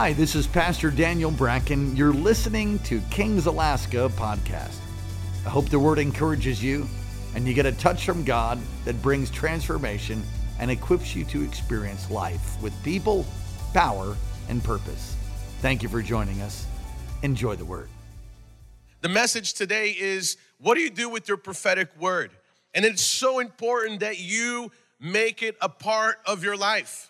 Hi, this is Pastor Daniel Bracken. You're listening to Kings Alaska podcast. I hope the word encourages you and you get a touch from God that brings transformation and equips you to experience life with people, power, and purpose. Thank you for joining us. Enjoy the word. The message today is what do you do with your prophetic word? And it's so important that you make it a part of your life.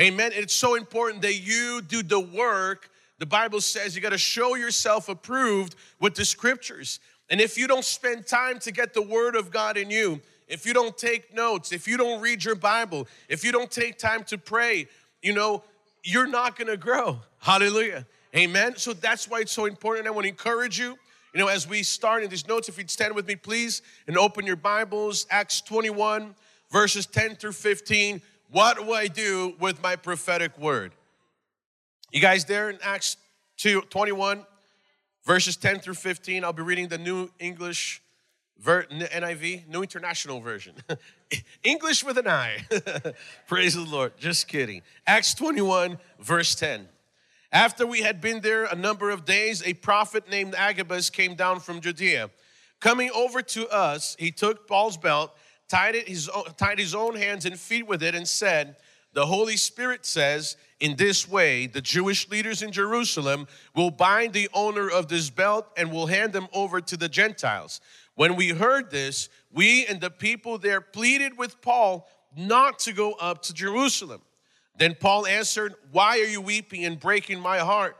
Amen. It's so important that you do the work. The Bible says you got to show yourself approved with the scriptures. And if you don't spend time to get the word of God in you, if you don't take notes, if you don't read your Bible, if you don't take time to pray, you know, you're not going to grow. Hallelujah. Amen. So that's why it's so important. I want to encourage you, you know, as we start in these notes, if you'd stand with me, please, and open your Bibles, Acts 21, verses 10 through 15. What do I do with my prophetic word? You guys there in Acts 2, 21, verses 10 through 15? I'll be reading the New English ver- NIV, New International Version. English with an I. Praise the Lord. Just kidding. Acts 21, verse 10. After we had been there a number of days, a prophet named Agabus came down from Judea. Coming over to us, he took Paul's belt tied, it his, tied his own hands and feet with it, and said, The Holy Spirit says, In this way, the Jewish leaders in Jerusalem will bind the owner of this belt and will hand them over to the Gentiles. When we heard this, we and the people there pleaded with Paul not to go up to Jerusalem. Then Paul answered, Why are you weeping and breaking my heart?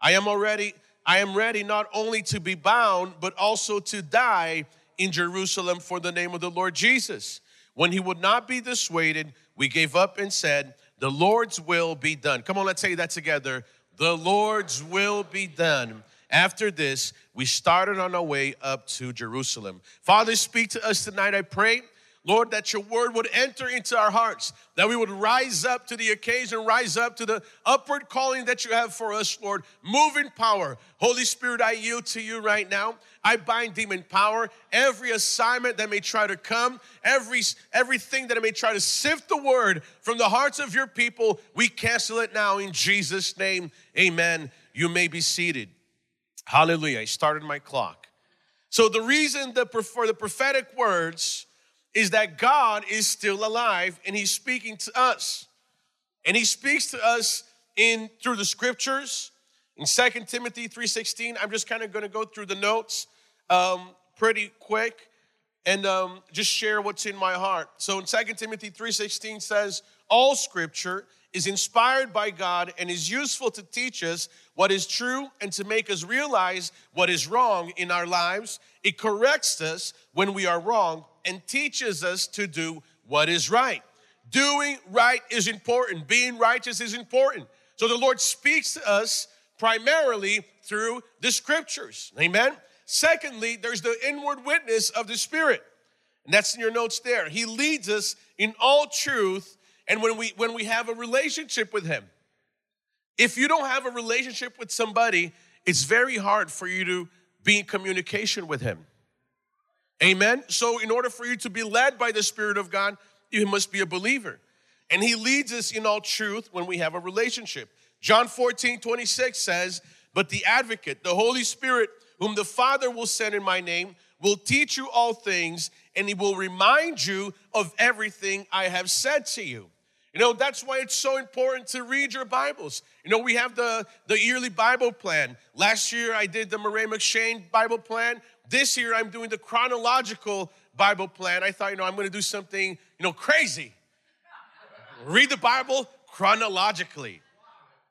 I am already, I am ready not only to be bound, but also to die in Jerusalem for the name of the Lord Jesus. When he would not be dissuaded, we gave up and said, The Lord's will be done. Come on, let's say that together. The Lord's will be done. After this, we started on our way up to Jerusalem. Father, speak to us tonight, I pray. Lord, that your word would enter into our hearts, that we would rise up to the occasion, rise up to the upward calling that you have for us, Lord. Move in power. Holy Spirit, I yield to you right now. I bind demon power, every assignment that may try to come, every everything that may try to sift the word from the hearts of your people, we cancel it now in Jesus' name. Amen. You may be seated. Hallelujah. I started my clock. So the reason that for the prophetic words is that God is still alive and he's speaking to us. And he speaks to us in through the scriptures. In 2 Timothy 3:16, I'm just kind of going to go through the notes um, pretty quick and um, just share what's in my heart. So in 2 Timothy 3:16 says, "All scripture is inspired by God and is useful to teach us what is true and to make us realize what is wrong in our lives. It corrects us when we are wrong and teaches us to do what is right. Doing right is important, being righteous is important. So the Lord speaks to us primarily through the scriptures. Amen. Secondly, there's the inward witness of the Spirit. And that's in your notes there. He leads us in all truth and when we when we have a relationship with him. If you don't have a relationship with somebody, it's very hard for you to be in communication with him. Amen. So, in order for you to be led by the Spirit of God, you must be a believer. And He leads us in all truth when we have a relationship. John 14, 26 says, But the advocate, the Holy Spirit, whom the Father will send in my name, will teach you all things, and He will remind you of everything I have said to you. You know, that's why it's so important to read your Bibles. You know, we have the, the yearly Bible plan. Last year I did the Murray M'Cheyne Bible plan. This year I'm doing the chronological Bible plan. I thought, you know, I'm to do something, you know, crazy. Read the Bible chronologically.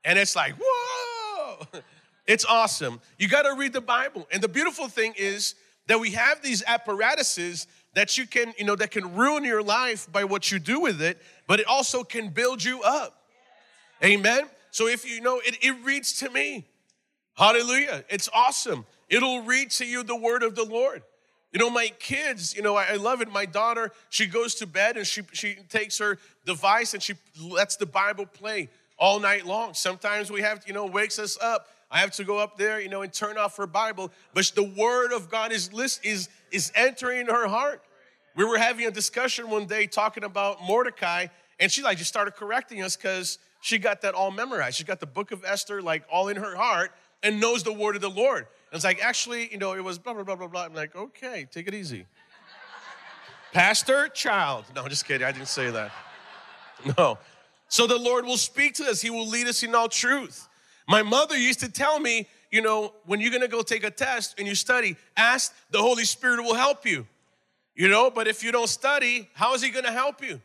And it's like, whoa, it's awesome. You got to read the Bible. And the beautiful thing is that we have these apparatuses that you can, you know, that can ruin your life by what you do with it, but it also can build you up. Amen. So if you know, it, it reads to me. Hallelujah. It's awesome. It'll read to you the word of the Lord. You know, my kids, you know, I, I love it. My daughter, she goes to bed and she, she takes her device and she lets the Bible play all night long. Sometimes we have, you know, wakes us up. I have to go up there, you know, and turn off her Bible. But the word of God is list is is entering her heart. We were having a discussion one day talking about Mordecai, and she like just started correcting us because She got that all memorized. She got the book of Esther like all in her heart and knows the word of the Lord. And it's like, actually, you know, it was blah, blah, blah, blah, blah. I'm like, okay, take it easy. Pastor, child. No, just kidding. I didn't say that. No. So the Lord will speak to us, He will lead us in all truth. My mother used to tell me, you know, when you're gonna go take a test and you study, ask the Holy Spirit will help you. You know, but if you don't study, how is He gonna help you?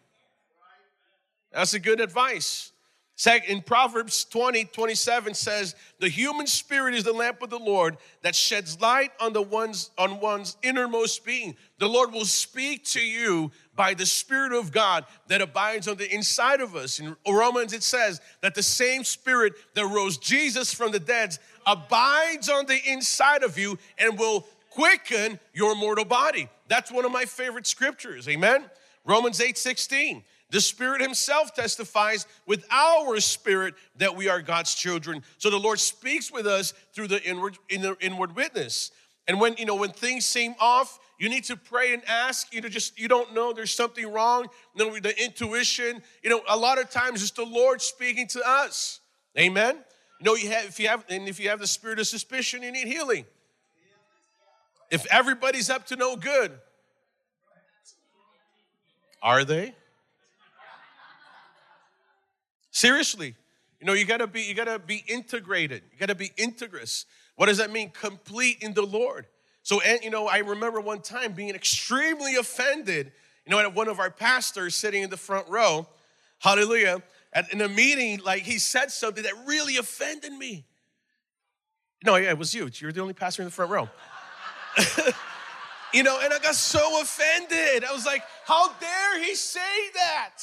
That's a good advice. In Proverbs 20, 27 says, The human spirit is the lamp of the Lord that sheds light on the one's on one's innermost being. The Lord will speak to you by the Spirit of God that abides on the inside of us. In Romans, it says that the same Spirit that rose Jesus from the dead abides on the inside of you and will quicken your mortal body. That's one of my favorite scriptures. Amen. Romans 8 16. The Spirit Himself testifies with our spirit that we are God's children. So the Lord speaks with us through the inward, inner, inward witness. And when you know when things seem off, you need to pray and ask. You know, just you don't know there's something wrong. You know, the intuition. You know, a lot of times it's the Lord speaking to us. Amen. Know, you have if you have and if you have the spirit of suspicion, you need healing. If everybody's up to no good, are they? Seriously. You know, you gotta be, you gotta be integrated. You gotta be integrous. What does that mean? Complete in the Lord. So, and you know, I remember one time being extremely offended, you know, at one of our pastors sitting in the front row, hallelujah, at, in a meeting, like he said something that really offended me. No, yeah, it was you. You're the only pastor in the front row. you know, and I got so offended. I was like, how dare he say that?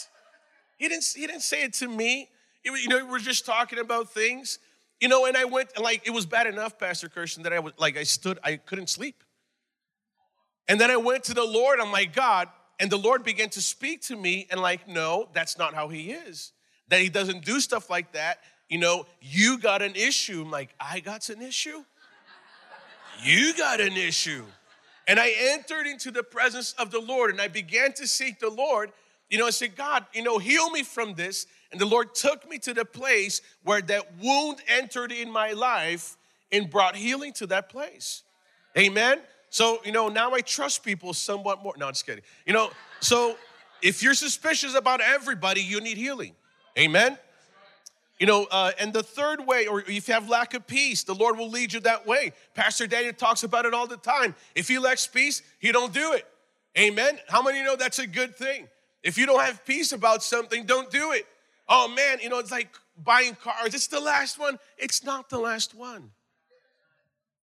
He didn't, he didn't say it to me. It, you know, we are just talking about things. You know, and I went, like, it was bad enough, Pastor Kirsten, that I was, like, I stood, I couldn't sleep. And then I went to the Lord, I'm like, God, and the Lord began to speak to me, and like, no, that's not how He is. That He doesn't do stuff like that. You know, you got an issue. I'm like, I got an issue? you got an issue. And I entered into the presence of the Lord and I began to seek the Lord. You know, I said, God, you know, heal me from this. And the Lord took me to the place where that wound entered in my life and brought healing to that place. Amen. So, you know, now I trust people somewhat more. No, I'm just kidding. You know, so if you're suspicious about everybody, you need healing. Amen. You know, uh, and the third way, or if you have lack of peace, the Lord will lead you that way. Pastor Daniel talks about it all the time. If he lacks peace, he don't do it. Amen. How many know that's a good thing? If you don't have peace about something, don't do it. Oh man, you know, it's like buying cars. It's the last one. It's not the last one.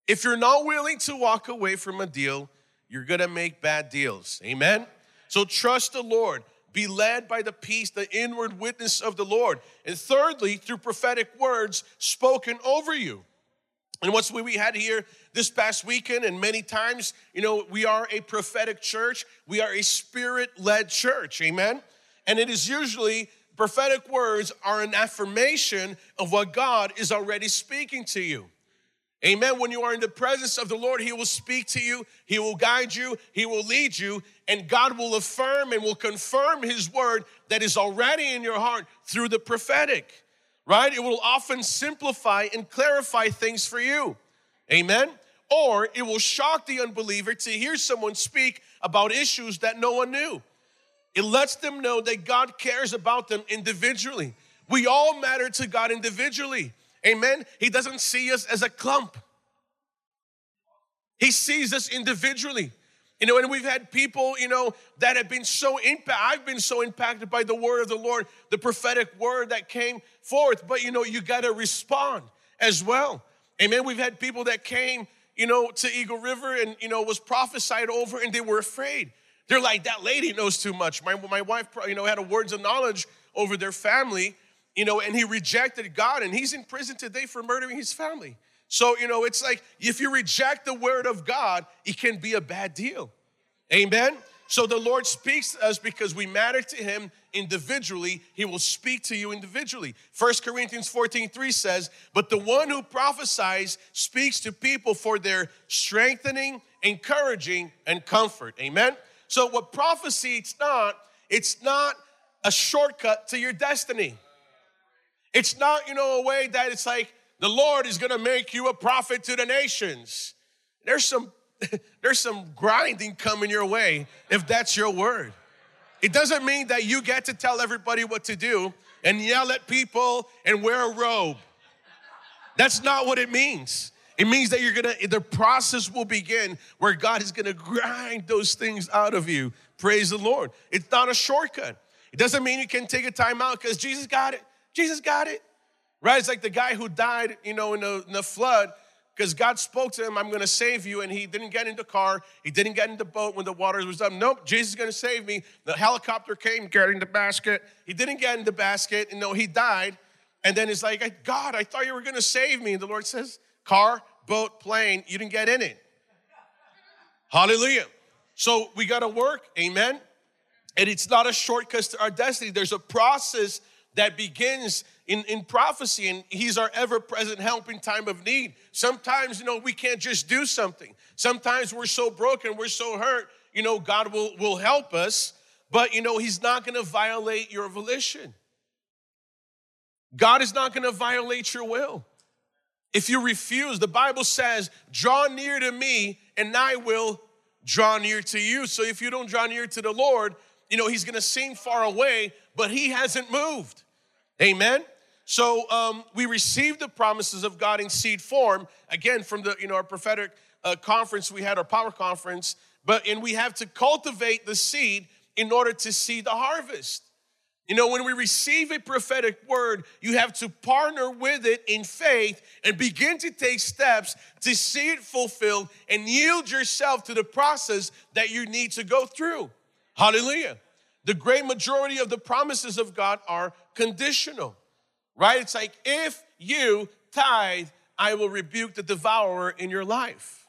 If you're not willing to walk away from a deal, you're gonna make bad deals. Amen? So trust the Lord. Be led by the peace, the inward witness of the Lord. And thirdly, through prophetic words spoken over you. And what's what we had here this past weekend, and many times, you know, we are a prophetic church. We are a spirit led church. Amen. And it is usually prophetic words are an affirmation of what God is already speaking to you. Amen. When you are in the presence of the Lord, He will speak to you, He will guide you, He will lead you, and God will affirm and will confirm His word that is already in your heart through the prophetic right? It will often simplify and clarify things for you. Amen? Or it will shock the unbeliever to hear someone speak about issues that no one knew. It lets them know that God cares about them individually. We all matter to God individually. Amen? He doesn't see us as a clump, He sees us individually. You know, and we've had people, you know, that have been so impacted. I've been so impacted by the word of the Lord, the prophetic word that came forth. But, you know, you got to respond as well. Amen. We've had people that came, you know, to Eagle River and, you know, was prophesied over and they were afraid. They're like, that lady knows too much. My, my wife, you know, had a words of knowledge over their family, you know, and he rejected God and he's in prison today for murdering his family. So, you know, it's like if you reject the word of God, it can be a bad deal. Amen? So the Lord speaks to us because we matter to him individually. He will speak to you individually. First Corinthians 14 3 says, But the one who prophesies speaks to people for their strengthening, encouraging, and comfort. Amen? So what prophecy it's not, it's not a shortcut to your destiny. It's not, you know, a way that it's like the Lord is gonna make you a prophet to the nations. There's some there's some grinding coming your way if that's your word. It doesn't mean that you get to tell everybody what to do and yell at people and wear a robe. That's not what it means. It means that you're gonna, the process will begin where God is gonna grind those things out of you. Praise the Lord. It's not a shortcut. It doesn't mean you can take a time out because Jesus got it. Jesus got it. Right? It's like the guy who died, you know, in the, in the flood because God spoke to him, I'm going to save you. And he didn't get in the car. He didn't get in the boat when the waters was up. Nope, Jesus is going to save me. The helicopter came, carrying the basket. He didn't get in the basket. And no, he died. And then it's like, God, I thought you were going to save me. And the Lord says, car, boat, plane, you didn't get in it. Hallelujah. So we got to work. Amen. And it's not a shortcut to our destiny. There's a process that begins in, in prophecy, and He's our ever present help in time of need. Sometimes, you know, we can't just do something. Sometimes we're so broken, we're so hurt, you know, God will, will help us, but, you know, He's not gonna violate your volition. God is not gonna violate your will. If you refuse, the Bible says, draw near to me, and I will draw near to you. So if you don't draw near to the Lord, you know, He's gonna seem far away, but He hasn't moved. Amen. So um, we received the promises of God in seed form again from the you know our prophetic uh, conference we had our power conference, but and we have to cultivate the seed in order to see the harvest. You know, when we receive a prophetic word, you have to partner with it in faith and begin to take steps to see it fulfilled and yield yourself to the process that you need to go through. Hallelujah. The great majority of the promises of God are conditional, right? It's like, if you tithe, I will rebuke the devourer in your life.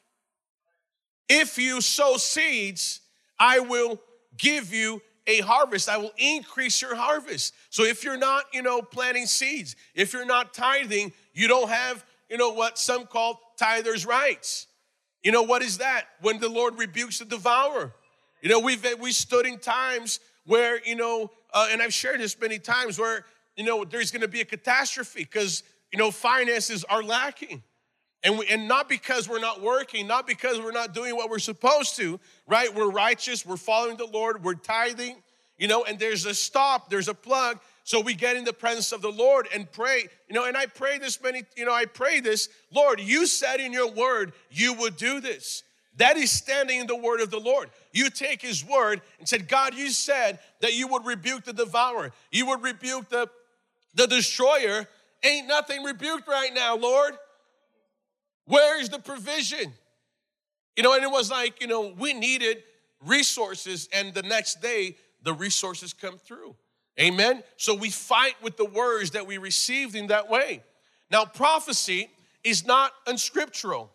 If you sow seeds, I will give you a harvest. I will increase your harvest. So if you're not, you know, planting seeds, if you're not tithing, you don't have, you know, what some call tithers' rights. You know, what is that? When the Lord rebukes the devourer. You know, we've we stood in times where, you know, uh, and I've shared this many times where, you know, there's gonna be a catastrophe because, you know, finances are lacking. And, we, and not because we're not working, not because we're not doing what we're supposed to, right? We're righteous, we're following the Lord, we're tithing, you know, and there's a stop, there's a plug. So we get in the presence of the Lord and pray, you know, and I pray this many, you know, I pray this, Lord, you said in your word you would do this. That is standing in the word of the Lord. You take his word and said, God, you said that you would rebuke the devourer, you would rebuke the, the destroyer. Ain't nothing rebuked right now, Lord. Where is the provision? You know, and it was like, you know, we needed resources, and the next day the resources come through. Amen. So we fight with the words that we received in that way. Now, prophecy is not unscriptural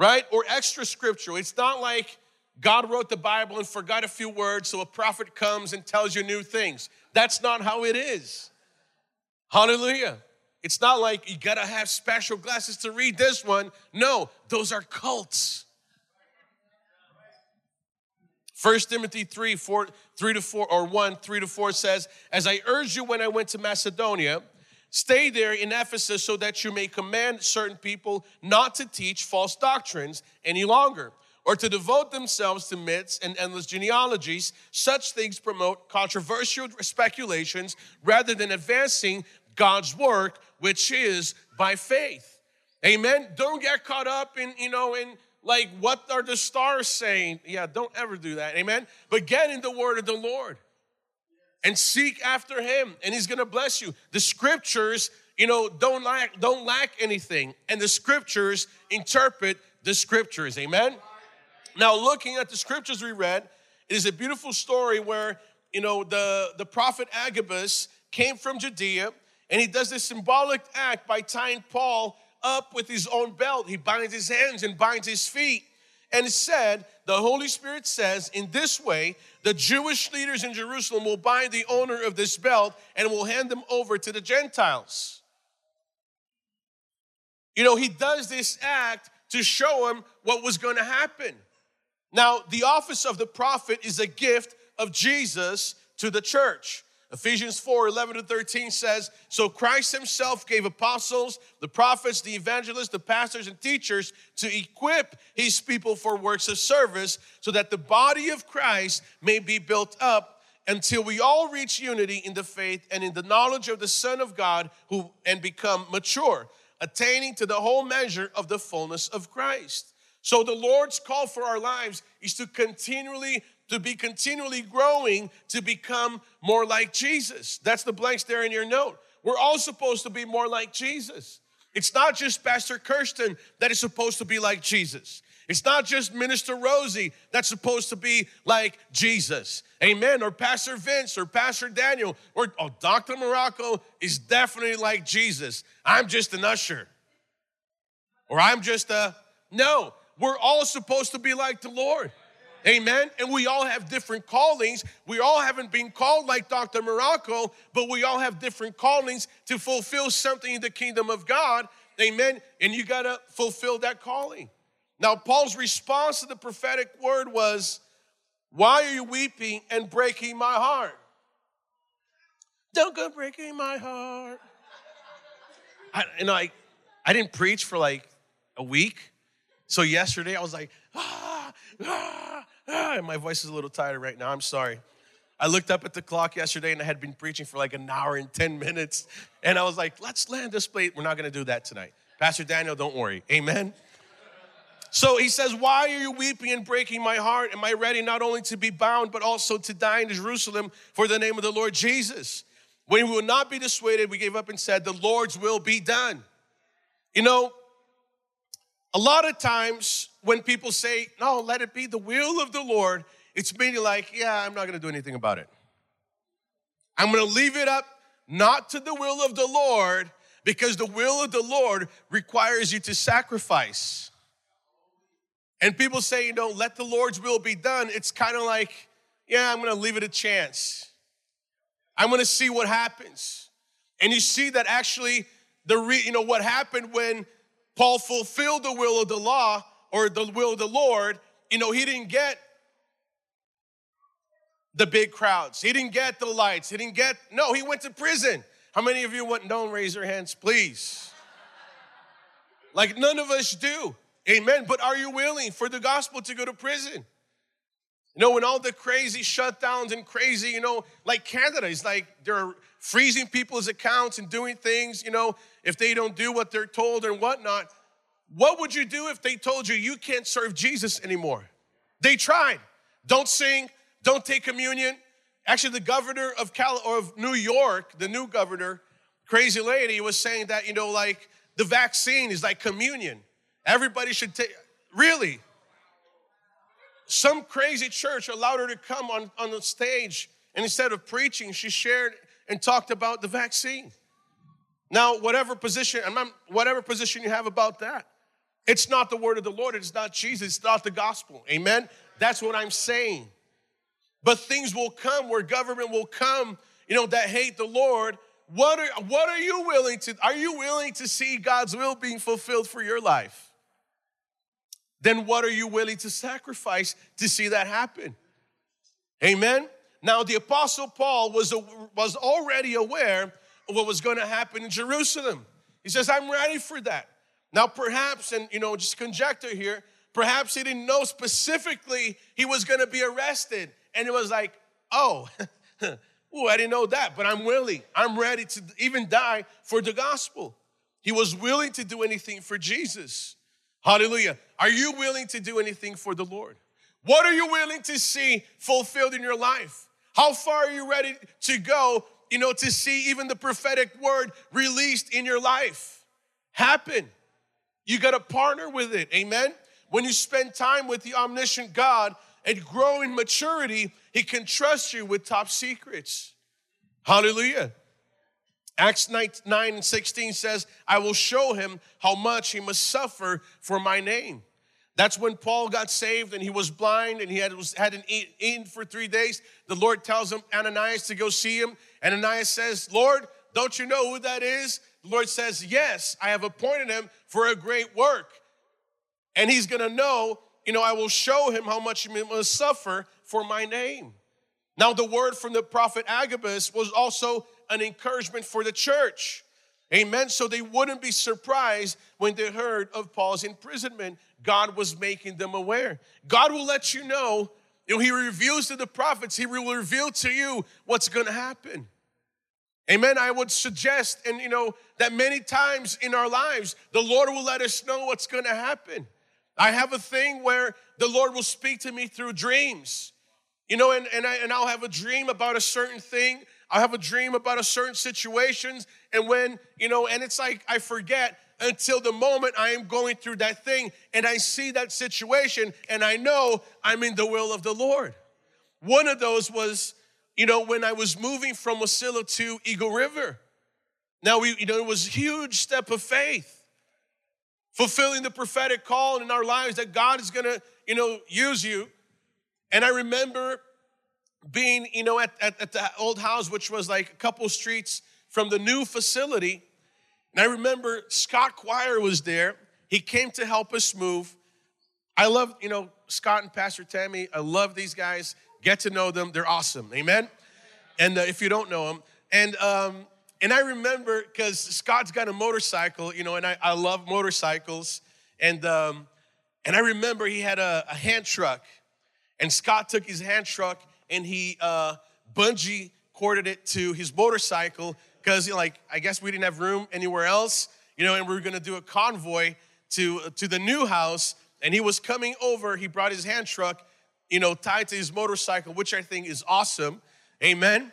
right? Or extra scriptural. It's not like God wrote the Bible and forgot a few words, so a prophet comes and tells you new things. That's not how it is. Hallelujah. It's not like you gotta have special glasses to read this one. No, those are cults. 1 Timothy 3, 4, 3 to 4, or 1, 3 to 4 says, As I urged you when I went to Macedonia, Stay there in Ephesus so that you may command certain people not to teach false doctrines any longer or to devote themselves to myths and endless genealogies. Such things promote controversial speculations rather than advancing God's work, which is by faith. Amen. Don't get caught up in, you know, in like what are the stars saying? Yeah, don't ever do that. Amen. But get in the word of the Lord and seek after him and he's going to bless you. The scriptures, you know, don't lack don't lack anything and the scriptures interpret the scriptures. Amen. Now looking at the scriptures we read, it is a beautiful story where, you know, the the prophet Agabus came from Judea and he does this symbolic act by tying Paul up with his own belt. He binds his hands and binds his feet. And said, the Holy Spirit says, in this way, the Jewish leaders in Jerusalem will bind the owner of this belt and will hand them over to the Gentiles. You know, he does this act to show them what was going to happen. Now, the office of the prophet is a gift of Jesus to the church. Ephesians 4 11 to 13 says, So Christ himself gave apostles, the prophets, the evangelists, the pastors, and teachers to equip his people for works of service, so that the body of Christ may be built up until we all reach unity in the faith and in the knowledge of the Son of God who and become mature, attaining to the whole measure of the fullness of Christ. So the Lord's call for our lives is to continually to be continually growing to become more like Jesus. That's the blanks there in your note. We're all supposed to be more like Jesus. It's not just Pastor Kirsten that is supposed to be like Jesus. It's not just Minister Rosie that's supposed to be like Jesus. Amen. Or Pastor Vince or Pastor Daniel or oh, Dr. Morocco is definitely like Jesus. I'm just an usher. Or I'm just a. No, we're all supposed to be like the Lord. Amen. And we all have different callings. We all haven't been called like Dr. Morocco, but we all have different callings to fulfill something in the kingdom of God. Amen. And you got to fulfill that calling. Now, Paul's response to the prophetic word was, Why are you weeping and breaking my heart? Don't go breaking my heart. I, and I, I didn't preach for like a week. So yesterday I was like, ah, ah, ah, and my voice is a little tired right now. I'm sorry. I looked up at the clock yesterday and I had been preaching for like an hour and 10 minutes. And I was like, let's land this plate. We're not gonna do that tonight. Pastor Daniel, don't worry. Amen. So he says, Why are you weeping and breaking my heart? Am I ready not only to be bound, but also to die in Jerusalem for the name of the Lord Jesus? When we will not be dissuaded, we gave up and said, The Lord's will be done. You know, a lot of times when people say, No, let it be the will of the Lord, it's meaning like, Yeah, I'm not gonna do anything about it. I'm gonna leave it up not to the will of the Lord because the will of the Lord requires you to sacrifice. And people say, you know, let the Lord's will be done. It's kind of like, yeah, I'm gonna leave it a chance. I'm gonna see what happens. And you see that actually, the re, you know, what happened when Paul fulfilled the will of the law or the will of the Lord, you know, he didn't get the big crowds. He didn't get the lights. He didn't get, no, he went to prison. How many of you went, don't raise your hands, please? Like none of us do. Amen. But are you willing for the gospel to go to prison? You know, when all the crazy shutdowns and crazy, you know, like Canada is like they're freezing people's accounts and doing things, you know, if they don't do what they're told and whatnot. What would you do if they told you you can't serve Jesus anymore? They tried. Don't sing, don't take communion. Actually, the governor of Cal or of New York, the new governor, crazy lady, was saying that, you know, like the vaccine is like communion. Everybody should take, really. Some crazy church allowed her to come on, on the stage, and instead of preaching, she shared and talked about the vaccine. Now, whatever position, whatever position you have about that, it's not the word of the Lord, it's not Jesus, it's not the gospel. Amen? That's what I'm saying. But things will come where government will come, you know, that hate the Lord. What are, what are you willing to, are you willing to see God's will being fulfilled for your life? Then what are you willing to sacrifice to see that happen? Amen. Now, the Apostle Paul was, was already aware of what was going to happen in Jerusalem. He says, I'm ready for that. Now, perhaps, and you know, just conjecture here, perhaps he didn't know specifically he was going to be arrested. And it was like, oh, oh, I didn't know that, but I'm willing. I'm ready to even die for the gospel. He was willing to do anything for Jesus. Hallelujah. Are you willing to do anything for the Lord? What are you willing to see fulfilled in your life? How far are you ready to go, you know, to see even the prophetic word released in your life happen? You got to partner with it. Amen. When you spend time with the omniscient God and grow in maturity, He can trust you with top secrets. Hallelujah. Acts 9, 9 and 16 says, I will show him how much he must suffer for my name. That's when Paul got saved and he was blind and he had, was, hadn't eaten for three days. The Lord tells him, Ananias, to go see him. Ananias says, Lord, don't you know who that is? The Lord says, Yes, I have appointed him for a great work. And he's gonna know, you know, I will show him how much he must suffer for my name. Now, the word from the prophet Agabus was also an encouragement for the church. Amen. So they wouldn't be surprised when they heard of Paul's imprisonment. God was making them aware. God will let you know. You know, He reveals to the prophets, He will reveal to you what's going to happen. Amen. I would suggest, and you know, that many times in our lives, the Lord will let us know what's going to happen. I have a thing where the Lord will speak to me through dreams. You know, and, and, I, and I'll have a dream about a certain thing. I'll have a dream about a certain situations. And when, you know, and it's like I forget until the moment I am going through that thing and I see that situation and I know I'm in the will of the Lord. One of those was, you know, when I was moving from Wasilla to Eagle River. Now, we, you know, it was a huge step of faith, fulfilling the prophetic call in our lives that God is gonna, you know, use you and I remember being, you know, at, at, at, the old house, which was like a couple streets from the new facility. And I remember Scott Choir was there. He came to help us move. I love, you know, Scott and Pastor Tammy. I love these guys. Get to know them. They're awesome. Amen. And uh, if you don't know them, and um, and I remember because Scott's got a motorcycle, you know, and I, I love motorcycles. And um, and I remember he had a, a hand truck and Scott took his hand truck and he uh, bungee corded it to his motorcycle because, you know, like, I guess we didn't have room anywhere else, you know, and we were gonna do a convoy to, to the new house. And he was coming over, he brought his hand truck, you know, tied to his motorcycle, which I think is awesome. Amen.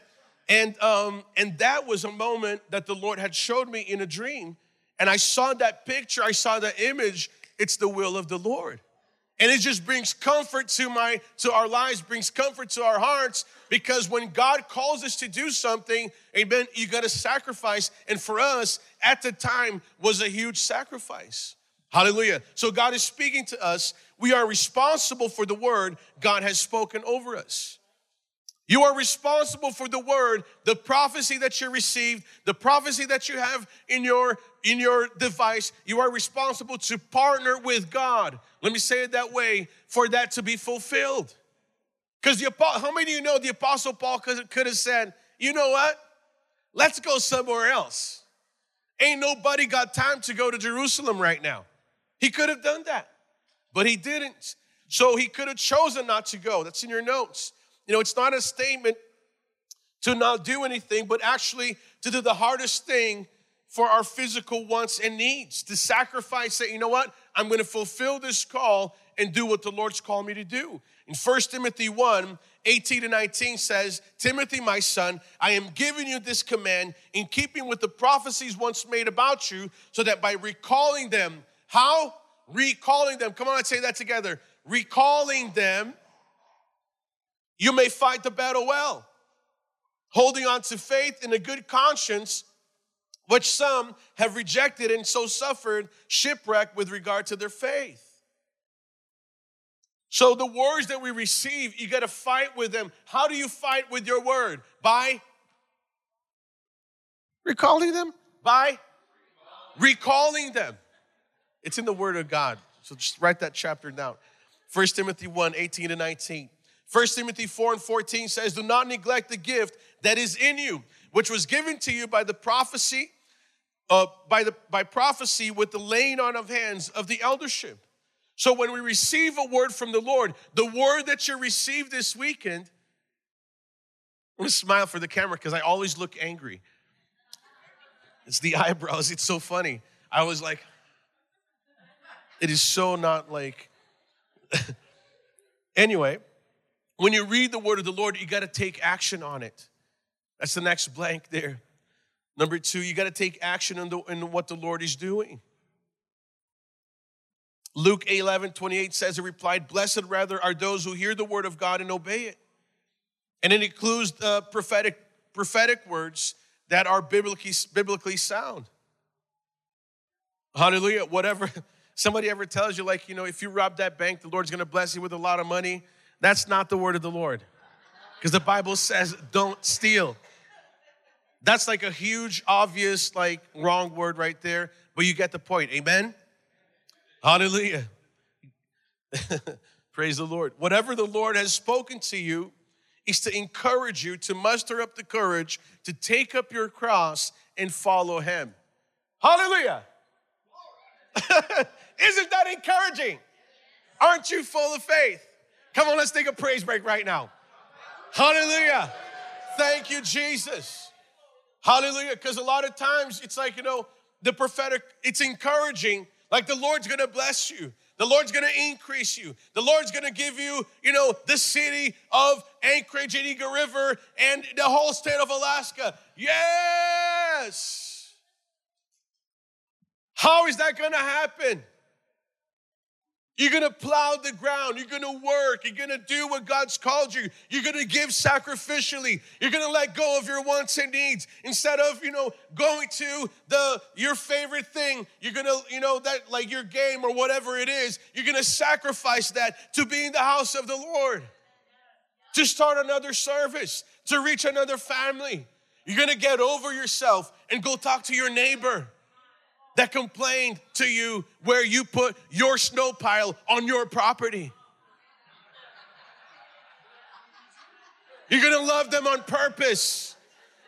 And um, and that was a moment that the Lord had showed me in a dream. And I saw that picture, I saw that image. It's the will of the Lord. And it just brings comfort to my to our lives, brings comfort to our hearts because when God calls us to do something, amen, you got to sacrifice. And for us at the time was a huge sacrifice. Hallelujah. So God is speaking to us. We are responsible for the word God has spoken over us. You are responsible for the word, the prophecy that you received, the prophecy that you have in your in your device. You are responsible to partner with God. Let me say it that way for that to be fulfilled. Because the how many of you know the apostle Paul could, could have said, "You know what? Let's go somewhere else." Ain't nobody got time to go to Jerusalem right now. He could have done that, but he didn't. So he could have chosen not to go. That's in your notes. You know, it's not a statement to not do anything, but actually to do the hardest thing for our physical wants and needs, to sacrifice that, you know what, I'm gonna fulfill this call and do what the Lord's called me to do. In 1 Timothy 1 18 to 19 says, Timothy, my son, I am giving you this command in keeping with the prophecies once made about you, so that by recalling them, how? Recalling them. Come on, let's say that together. Recalling them you may fight the battle well, holding on to faith in a good conscience, which some have rejected and so suffered shipwreck with regard to their faith. So, the words that we receive, you got to fight with them. How do you fight with your word? By recalling them? By recalling them. It's in the word of God. So, just write that chapter down. 1 Timothy 1 18 to 19. 1 Timothy 4 and 14 says, Do not neglect the gift that is in you, which was given to you by the prophecy, uh, by the by prophecy with the laying on of hands of the eldership. So when we receive a word from the Lord, the word that you received this weekend, I'm gonna smile for the camera because I always look angry. It's the eyebrows, it's so funny. I was like, it is so not like. anyway, when you read the word of the Lord, you got to take action on it. That's the next blank there. Number two, you got to take action in, the, in what the Lord is doing. Luke 11, 28 says, He replied, Blessed rather are those who hear the word of God and obey it. And it includes the prophetic, prophetic words that are biblically, biblically sound. Hallelujah. Whatever somebody ever tells you, like, you know, if you rob that bank, the Lord's gonna bless you with a lot of money. That's not the word of the Lord. Because the Bible says, don't steal. That's like a huge, obvious, like wrong word right there, but you get the point. Amen? Hallelujah. Praise the Lord. Whatever the Lord has spoken to you is to encourage you to muster up the courage to take up your cross and follow him. Hallelujah. Isn't that encouraging? Aren't you full of faith? Come on, let's take a praise break right now. Hallelujah. Thank you, Jesus. Hallelujah. Because a lot of times it's like, you know, the prophetic, it's encouraging, like the Lord's gonna bless you. The Lord's gonna increase you. The Lord's gonna give you, you know, the city of Anchorage and Eagle River and the whole state of Alaska. Yes. How is that gonna happen? You're gonna plow the ground. You're gonna work. You're gonna do what God's called you. You're gonna give sacrificially. You're gonna let go of your wants and needs instead of you know going to the your favorite thing. You're gonna you know that like your game or whatever it is. You're gonna sacrifice that to be in the house of the Lord, to start another service, to reach another family. You're gonna get over yourself and go talk to your neighbor that complained to you where you put your snow pile on your property. You're gonna love them on purpose.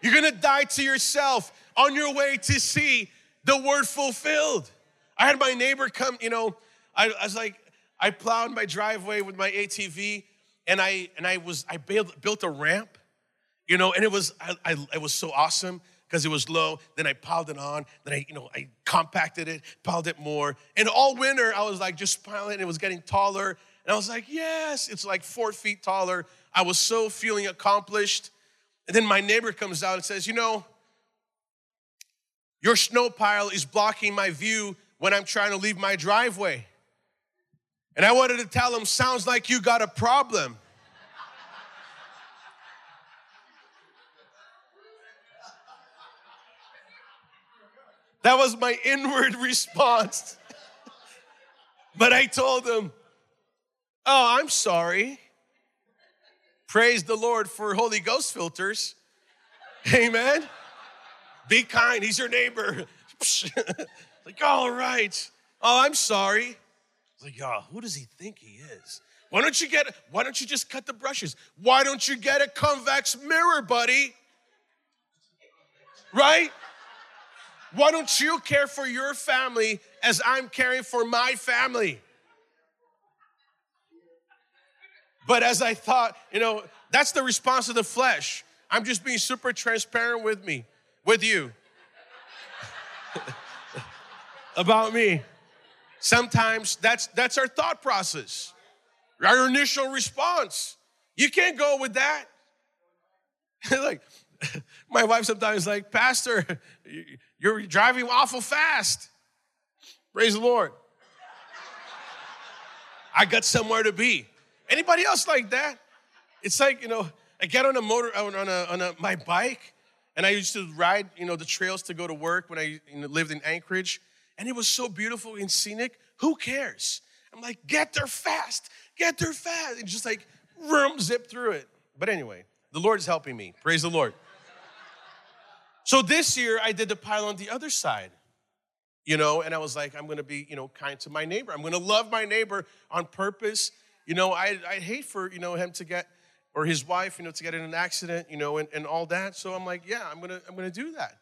You're gonna die to yourself on your way to see the word fulfilled. I had my neighbor come, you know, I, I was like, I plowed my driveway with my ATV and I and I was I built, built a ramp, you know, and it was I, I it was so awesome because it was low. Then I piled it on. Then I, you know, I compacted it, piled it more. And all winter, I was like just piling it. It was getting taller. And I was like, yes, it's like four feet taller. I was so feeling accomplished. And then my neighbor comes out and says, you know, your snow pile is blocking my view when I'm trying to leave my driveway. And I wanted to tell him, sounds like you got a problem. That was my inward response. but I told him, Oh, I'm sorry. Praise the Lord for Holy Ghost filters. Amen. Be kind. He's your neighbor. like, all right. Oh, I'm sorry. Like, oh, who does he think he is? Why don't you get, why don't you just cut the brushes? Why don't you get a convex mirror, buddy? Right? Why don't you care for your family as I'm caring for my family? But as I thought, you know, that's the response of the flesh. I'm just being super transparent with me, with you. About me. Sometimes that's that's our thought process. Our initial response. You can't go with that. like my wife sometimes like, Pastor, you're driving awful fast. Praise the Lord. I got somewhere to be. Anybody else like that? It's like, you know, I get on a motor, on a, on a, my bike, and I used to ride, you know, the trails to go to work when I you know, lived in Anchorage, and it was so beautiful and scenic. Who cares? I'm like, get there fast, get there fast, and just like, vroom, zip through it. But anyway, the Lord is helping me. Praise the Lord. So this year I did the pile on the other side, you know, and I was like, I'm gonna be, you know, kind to my neighbor. I'm gonna love my neighbor on purpose. You know, I, i hate for, you know, him to get, or his wife, you know, to get in an accident, you know, and, and all that. So I'm like, yeah, I'm gonna, I'm gonna do that.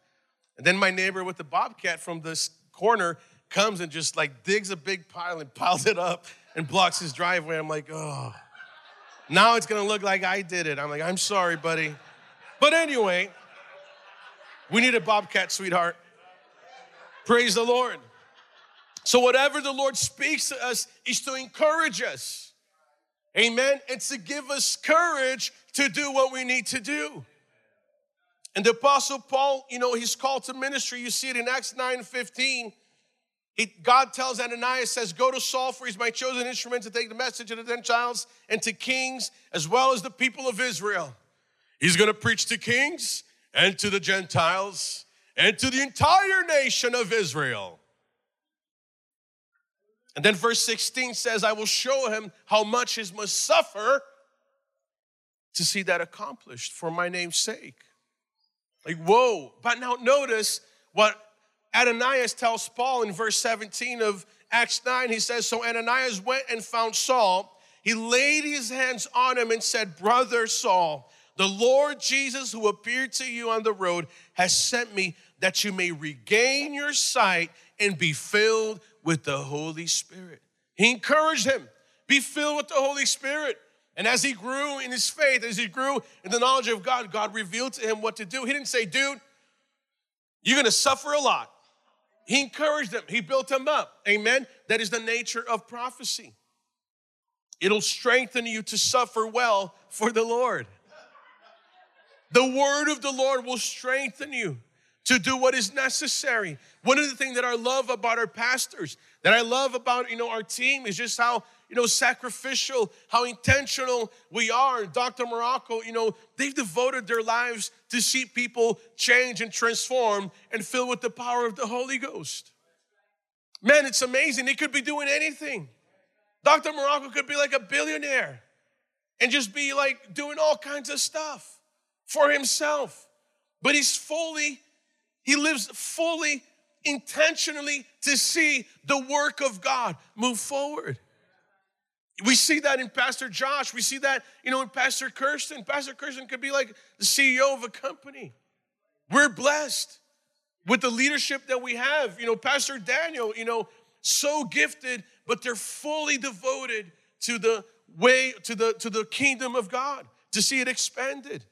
And then my neighbor with the bobcat from this corner comes and just like digs a big pile and piles it up and blocks his driveway. I'm like, oh, now it's gonna look like I did it. I'm like, I'm sorry, buddy. But anyway, we need a bobcat, sweetheart. Praise the Lord. So, whatever the Lord speaks to us is to encourage us. Amen. And to give us courage to do what we need to do. And the Apostle Paul, you know, he's called to ministry. You see it in Acts 9 15. He, God tells Ananias, says, Go to Saul, for he's my chosen instrument to take the message to the Gentiles and to kings, as well as the people of Israel. He's gonna preach to kings, and to the Gentiles and to the entire nation of Israel. And then verse 16 says, I will show him how much he must suffer to see that accomplished for my name's sake. Like, whoa. But now notice what Ananias tells Paul in verse 17 of Acts 9. He says, So Ananias went and found Saul he laid his hands on him and said, Brother Saul, the Lord Jesus, who appeared to you on the road, has sent me that you may regain your sight and be filled with the Holy Spirit. He encouraged him, be filled with the Holy Spirit. And as he grew in his faith, as he grew in the knowledge of God, God revealed to him what to do. He didn't say, dude, you're gonna suffer a lot. He encouraged him, he built him up. Amen. That is the nature of prophecy. It'll strengthen you to suffer well for the Lord. The word of the Lord will strengthen you to do what is necessary. One of the things that I love about our pastors, that I love about you know our team is just how you know sacrificial, how intentional we are. Dr. Morocco, you know, they've devoted their lives to see people change and transform and fill with the power of the Holy Ghost. Man, it's amazing. They could be doing anything. Dr. Morocco could be like a billionaire and just be like doing all kinds of stuff for himself. But he's fully, he lives fully, intentionally to see the work of God move forward. We see that in Pastor Josh. We see that, you know, in Pastor Kirsten. Pastor Kirsten could be like the CEO of a company. We're blessed with the leadership that we have. You know, Pastor Daniel, you know, so gifted, but they're fully devoted to the way, to the, to the kingdom of God, to see it expanded.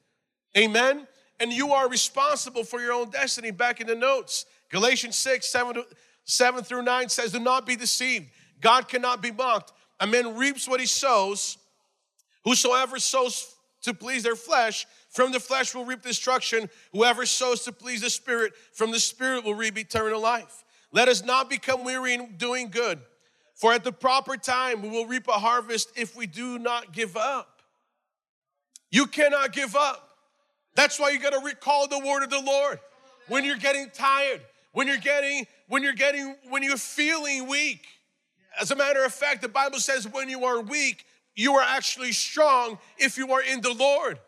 Amen. And you are responsible for your own destiny. Back in the notes, Galatians 6, 7, 7 through 9 says, Do not be deceived. God cannot be mocked. A man reaps what he sows. Whosoever sows to please their flesh, from the flesh will reap destruction. Whoever sows to please the Spirit, from the Spirit will reap eternal life. Let us not become weary in doing good, for at the proper time we will reap a harvest if we do not give up. You cannot give up. That's why you got to recall the word of the Lord. When you're getting tired, when you're getting when you're getting when you're feeling weak. As a matter of fact, the Bible says when you are weak, you are actually strong if you are in the Lord.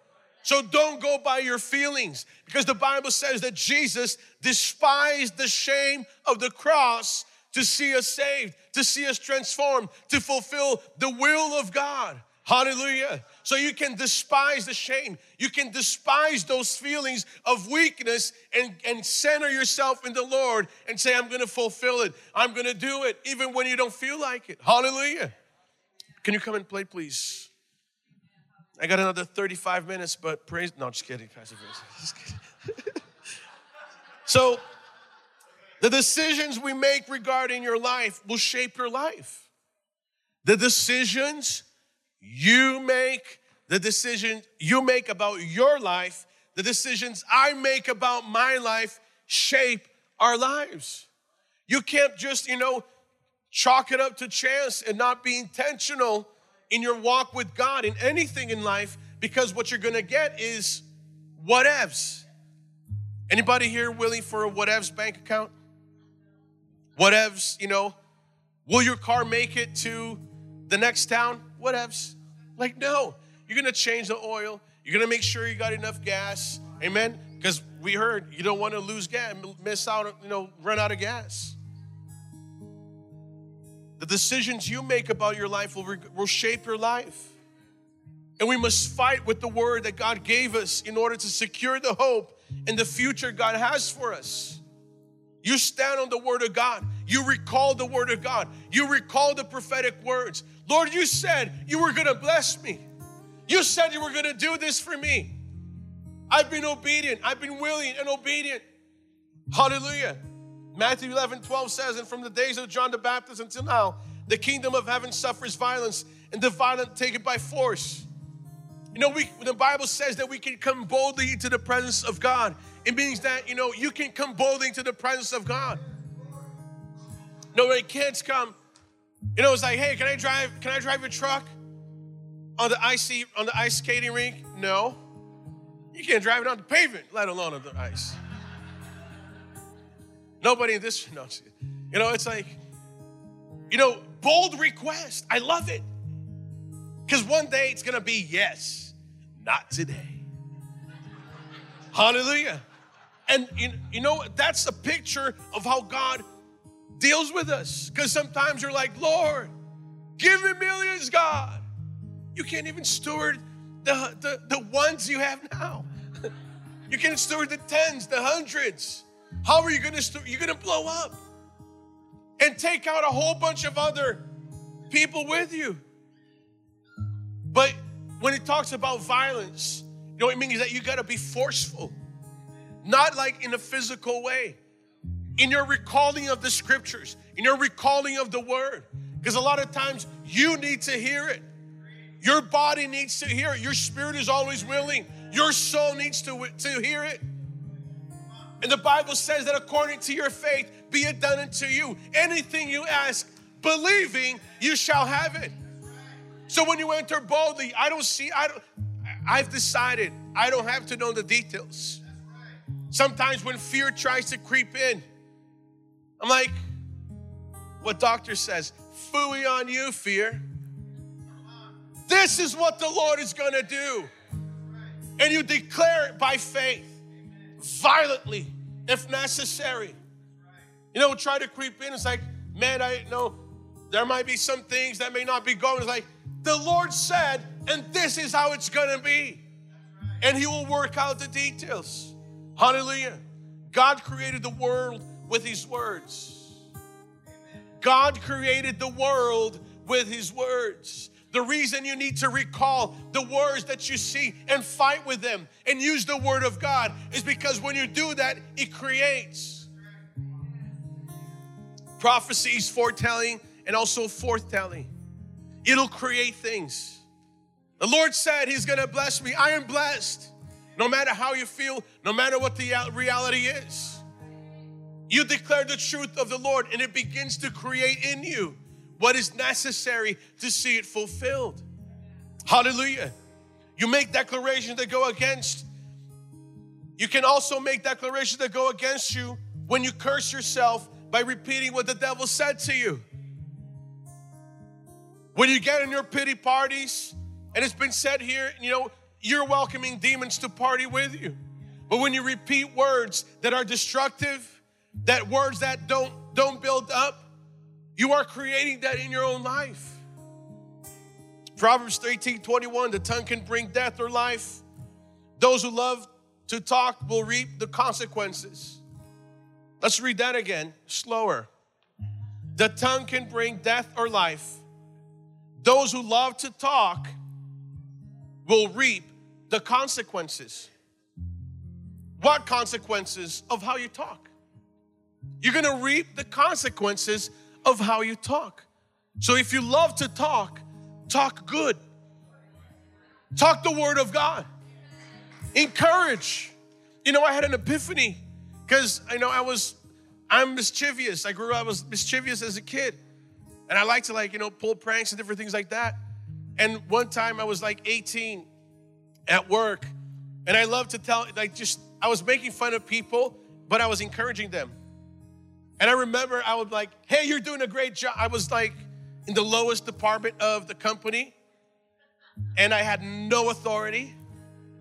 So don't go by your feelings because the Bible says that Jesus despised the shame of the cross to see us saved, to see us transformed, to fulfill the will of God. Hallelujah. So you can despise the shame. You can despise those feelings of weakness and, and center yourself in the Lord and say, I'm going to fulfill it. I'm going to do it, even when you don't feel like it. Hallelujah. Can you come and play, please? I got another 35 minutes, but praise. No, just kidding, Pastor Just kidding. so, the decisions we make regarding your life will shape your life. The decisions you make, the decision you make about your life, the decisions I make about my life shape our lives. You can't just, you know, chalk it up to chance and not be intentional in your walk with God in anything in life because what you're gonna get is whatevs. Anybody here willing for a whatevs bank account? Whatevs, you know, will your car make it to the next town? Whatevs. Like, no, you're gonna change the oil, you're gonna make sure you got enough gas, amen? Because we heard you don't wanna lose gas, miss out, you know, run out of gas. The decisions you make about your life will, will shape your life. And we must fight with the word that God gave us in order to secure the hope and the future God has for us. You stand on the word of God. You recall the word of God. You recall the prophetic words. Lord, you said you were going to bless me. You said you were going to do this for me. I've been obedient. I've been willing and obedient. Hallelujah. Matthew 11, 12 says, And from the days of John the Baptist until now, the kingdom of heaven suffers violence, and the violent take it by force. You know, we, the Bible says that we can come boldly into the presence of God. It means that, you know, you can come boldly into the presence of God. No, kids come, you know, it's like, hey, can I drive, can I drive a truck on the icy, on the ice skating rink? No. You can't drive it on the pavement, let alone on the ice. Nobody in this, no, you know, it's like, you know, bold request. I love it. Because one day it's gonna be yes, not today. Hallelujah. And you, you know, that's a picture of how God deals with us. Because sometimes you're like, Lord, give me millions, God. You can't even steward the, the, the ones you have now. you can't steward the tens, the hundreds. How are you gonna steward? You're gonna blow up and take out a whole bunch of other people with you. But when it talks about violence, you know what I mean? is that you gotta be forceful, not like in a physical way. In your recalling of the scriptures, in your recalling of the word. Because a lot of times you need to hear it. Your body needs to hear it. Your spirit is always willing. Your soul needs to, to hear it. And the Bible says that according to your faith, be it done unto you. Anything you ask, believing, you shall have it. So when you enter boldly, I don't see, I don't, I've decided I don't have to know the details. Sometimes when fear tries to creep in, I'm like, what doctor says, fooey on you, fear. This is what the Lord is gonna do. And you declare it by faith, violently, if necessary. You know, try to creep in. It's like, man, I know there might be some things that may not be going. It's like, the Lord said, and this is how it's gonna be. And He will work out the details. Hallelujah. God created the world with His words. God created the world with His words. The reason you need to recall the words that you see and fight with them and use the Word of God is because when you do that, it creates prophecies, foretelling, and also forthtelling. It'll create things. The Lord said He's gonna bless me. I am blessed. No matter how you feel, no matter what the reality is. You declare the truth of the Lord, and it begins to create in you what is necessary to see it fulfilled. Hallelujah. You make declarations that go against. You can also make declarations that go against you when you curse yourself by repeating what the devil said to you. When you get in your pity parties, and it's been said here, you know, you're welcoming demons to party with you. But when you repeat words that are destructive, that words that don't don't build up, you are creating that in your own life. Proverbs 13 21, the tongue can bring death or life. Those who love to talk will reap the consequences. Let's read that again, slower. The tongue can bring death or life. Those who love to talk will reap the consequences. What consequences of how you talk? You're gonna reap the consequences of how you talk. So if you love to talk, talk good. Talk the word of God. Encourage. You know, I had an epiphany because I know I was, I'm mischievous. I grew up, I was mischievous as a kid. And I like to like, you know, pull pranks and different things like that. And one time I was like 18 at work, and I love to tell, like, just, I was making fun of people, but I was encouraging them. And I remember I was like, hey, you're doing a great job. I was like in the lowest department of the company, and I had no authority.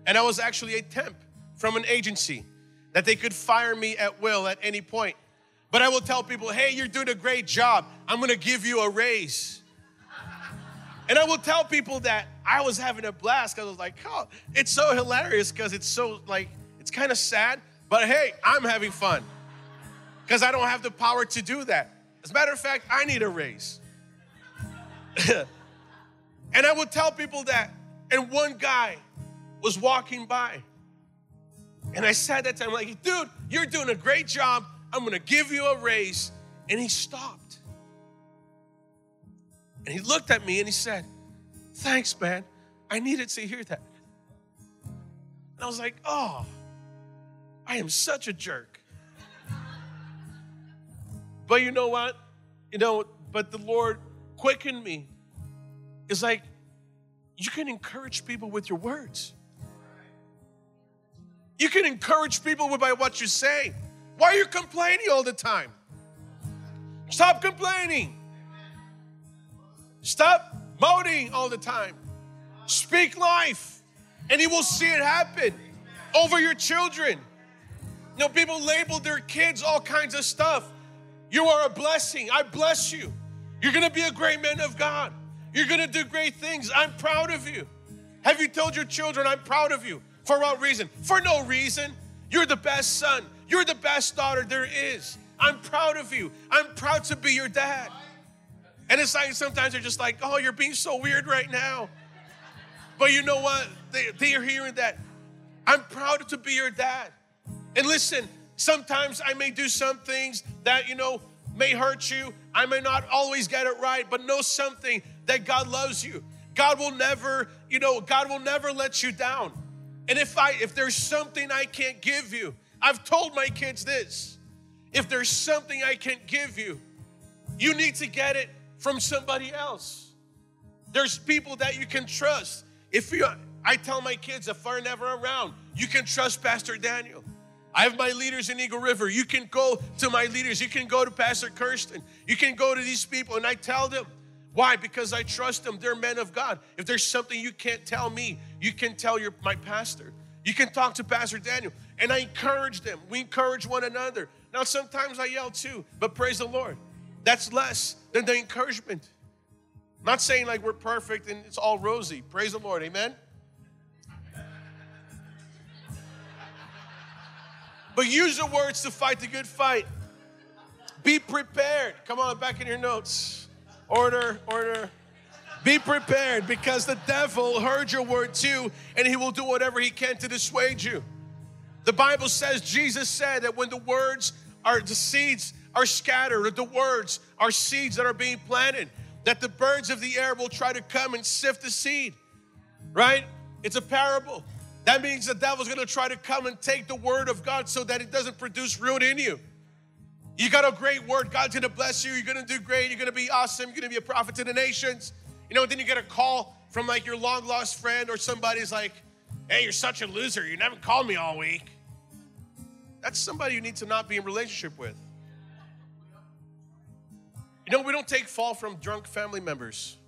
And I was actually a temp from an agency that they could fire me at will at any point. But I will tell people, hey, you're doing a great job. I'm gonna give you a raise. And I will tell people that I was having a blast I was like, oh, it's so hilarious because it's so like, it's kind of sad, but hey, I'm having fun because I don't have the power to do that. As a matter of fact, I need a raise. and I would tell people that. And one guy was walking by. And I said that to him, like, dude, you're doing a great job. I'm gonna give you a raise. And he stopped. And he looked at me and he said, Thanks, man. I needed to hear that. And I was like, Oh, I am such a jerk. But you know what? You know, but the Lord quickened me. It's like you can encourage people with your words. You can encourage people by what you say. Why are you complaining all the time? Stop complaining. Stop moaning all the time. Speak life, and you will see it happen over your children. You know, people label their kids all kinds of stuff. You are a blessing. I bless you. You're going to be a great man of God. You're going to do great things. I'm proud of you. Have you told your children, I'm proud of you? For what reason? For no reason. You're the best son. You're the best daughter there is. I'm proud of you. I'm proud to be your dad. And it's like sometimes they're just like, oh, you're being so weird right now. But you know what? They, they are hearing that. I'm proud to be your dad. And listen, sometimes I may do some things that, you know, may hurt you. I may not always get it right, but know something that God loves you. God will never, you know, God will never let you down. And if I if there's something I can't give you, I've told my kids this. If there's something I can't give you, you need to get it from somebody else. There's people that you can trust. If you I tell my kids if they're never around, you can trust Pastor Daniel. I have my leaders in Eagle River. You can go to my leaders. You can go to Pastor Kirsten. You can go to these people, and I tell them, why? Because I trust them. They're men of God. If there's something you can't tell me, you can tell your my pastor. You can talk to Pastor Daniel. And I encourage them. We encourage one another. Now, sometimes I yell too, but praise the Lord. That's less than the encouragement. I'm not saying like we're perfect and it's all rosy. Praise the Lord. Amen. But use the words to fight the good fight. Be prepared. Come on, back in your notes. Order, order. Be prepared because the devil heard your word too, and he will do whatever he can to dissuade you. The Bible says, Jesus said that when the words are, the seeds are scattered, or the words are seeds that are being planted, that the birds of the air will try to come and sift the seed, right? It's a parable. That means the devil's gonna try to come and take the word of God so that it doesn't produce root in you. You got a great word, God's gonna bless you, you're gonna do great, you're gonna be awesome, you're gonna be a prophet to the nations. You know, then you get a call from like your long lost friend or somebody's like, hey, you're such a loser, you never called me all week. That's somebody you need to not be in relationship with. You know, we don't take fall from drunk family members.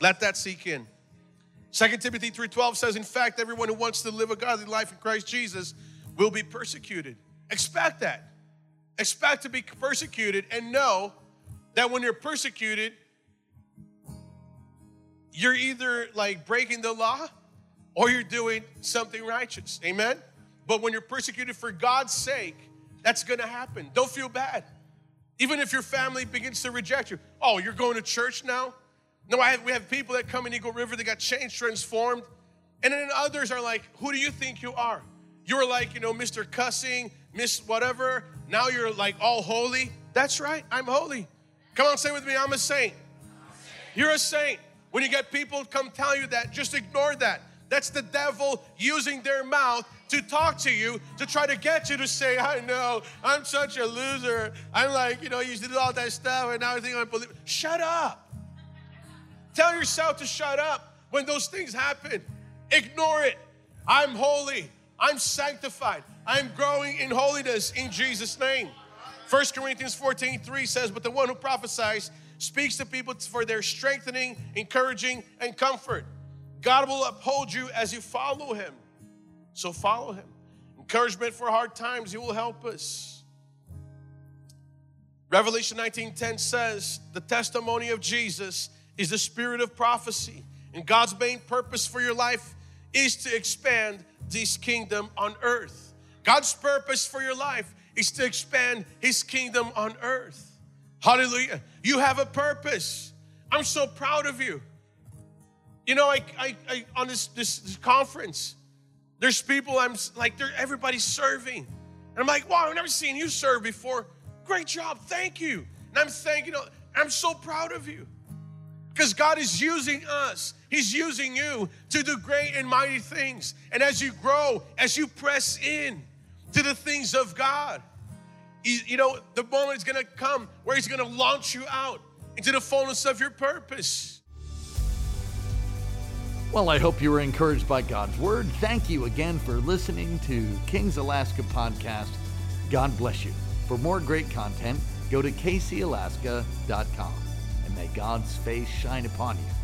Let that sink in. 2 Timothy 3:12 says, in fact, everyone who wants to live a godly life in Christ Jesus will be persecuted. Expect that. Expect to be persecuted and know that when you're persecuted, you're either like breaking the law or you're doing something righteous. Amen? But when you're persecuted for God's sake, that's gonna happen. Don't feel bad. Even if your family begins to reject you. Oh, you're going to church now? No, I have, we have people that come in Eagle River that got changed, transformed. And then others are like, who do you think you are? You're like, you know, Mr. Cussing, Miss whatever. Now you're like all holy. That's right, I'm holy. Come on, say with me, I'm a saint. You're a saint. When you get people come tell you that, just ignore that. That's the devil using their mouth to talk to you to try to get you to say, I know, I'm such a loser. I'm like, you know, you do all that stuff and now I think I'm believe. Shut up. Tell yourself to shut up when those things happen. Ignore it. I'm holy. I'm sanctified. I'm growing in holiness in Jesus' name. 1 Corinthians 14 3 says, But the one who prophesies speaks to people for their strengthening, encouraging, and comfort. God will uphold you as you follow him. So follow him. Encouragement for hard times, he will help us. Revelation 19:10 says, "The testimony of Jesus is the spirit of prophecy. And God's main purpose for your life is to expand this kingdom on earth. God's purpose for your life is to expand his kingdom on earth. Hallelujah. You have a purpose. I'm so proud of you. You know, I, I, I on this, this, this conference, there's people I'm like, they're everybody's serving. And I'm like, wow, I've never seen you serve before. Great job, thank you. And I'm thanking you. Know, I'm so proud of you. Because God is using us, He's using you to do great and mighty things. And as you grow, as you press in to the things of God, you know, the moment is gonna come where He's gonna launch you out into the fullness of your purpose. Well, I hope you were encouraged by God's Word. Thank you again for listening to King's Alaska Podcast. God bless you. For more great content, go to kcalaska.com. May God's face shine upon you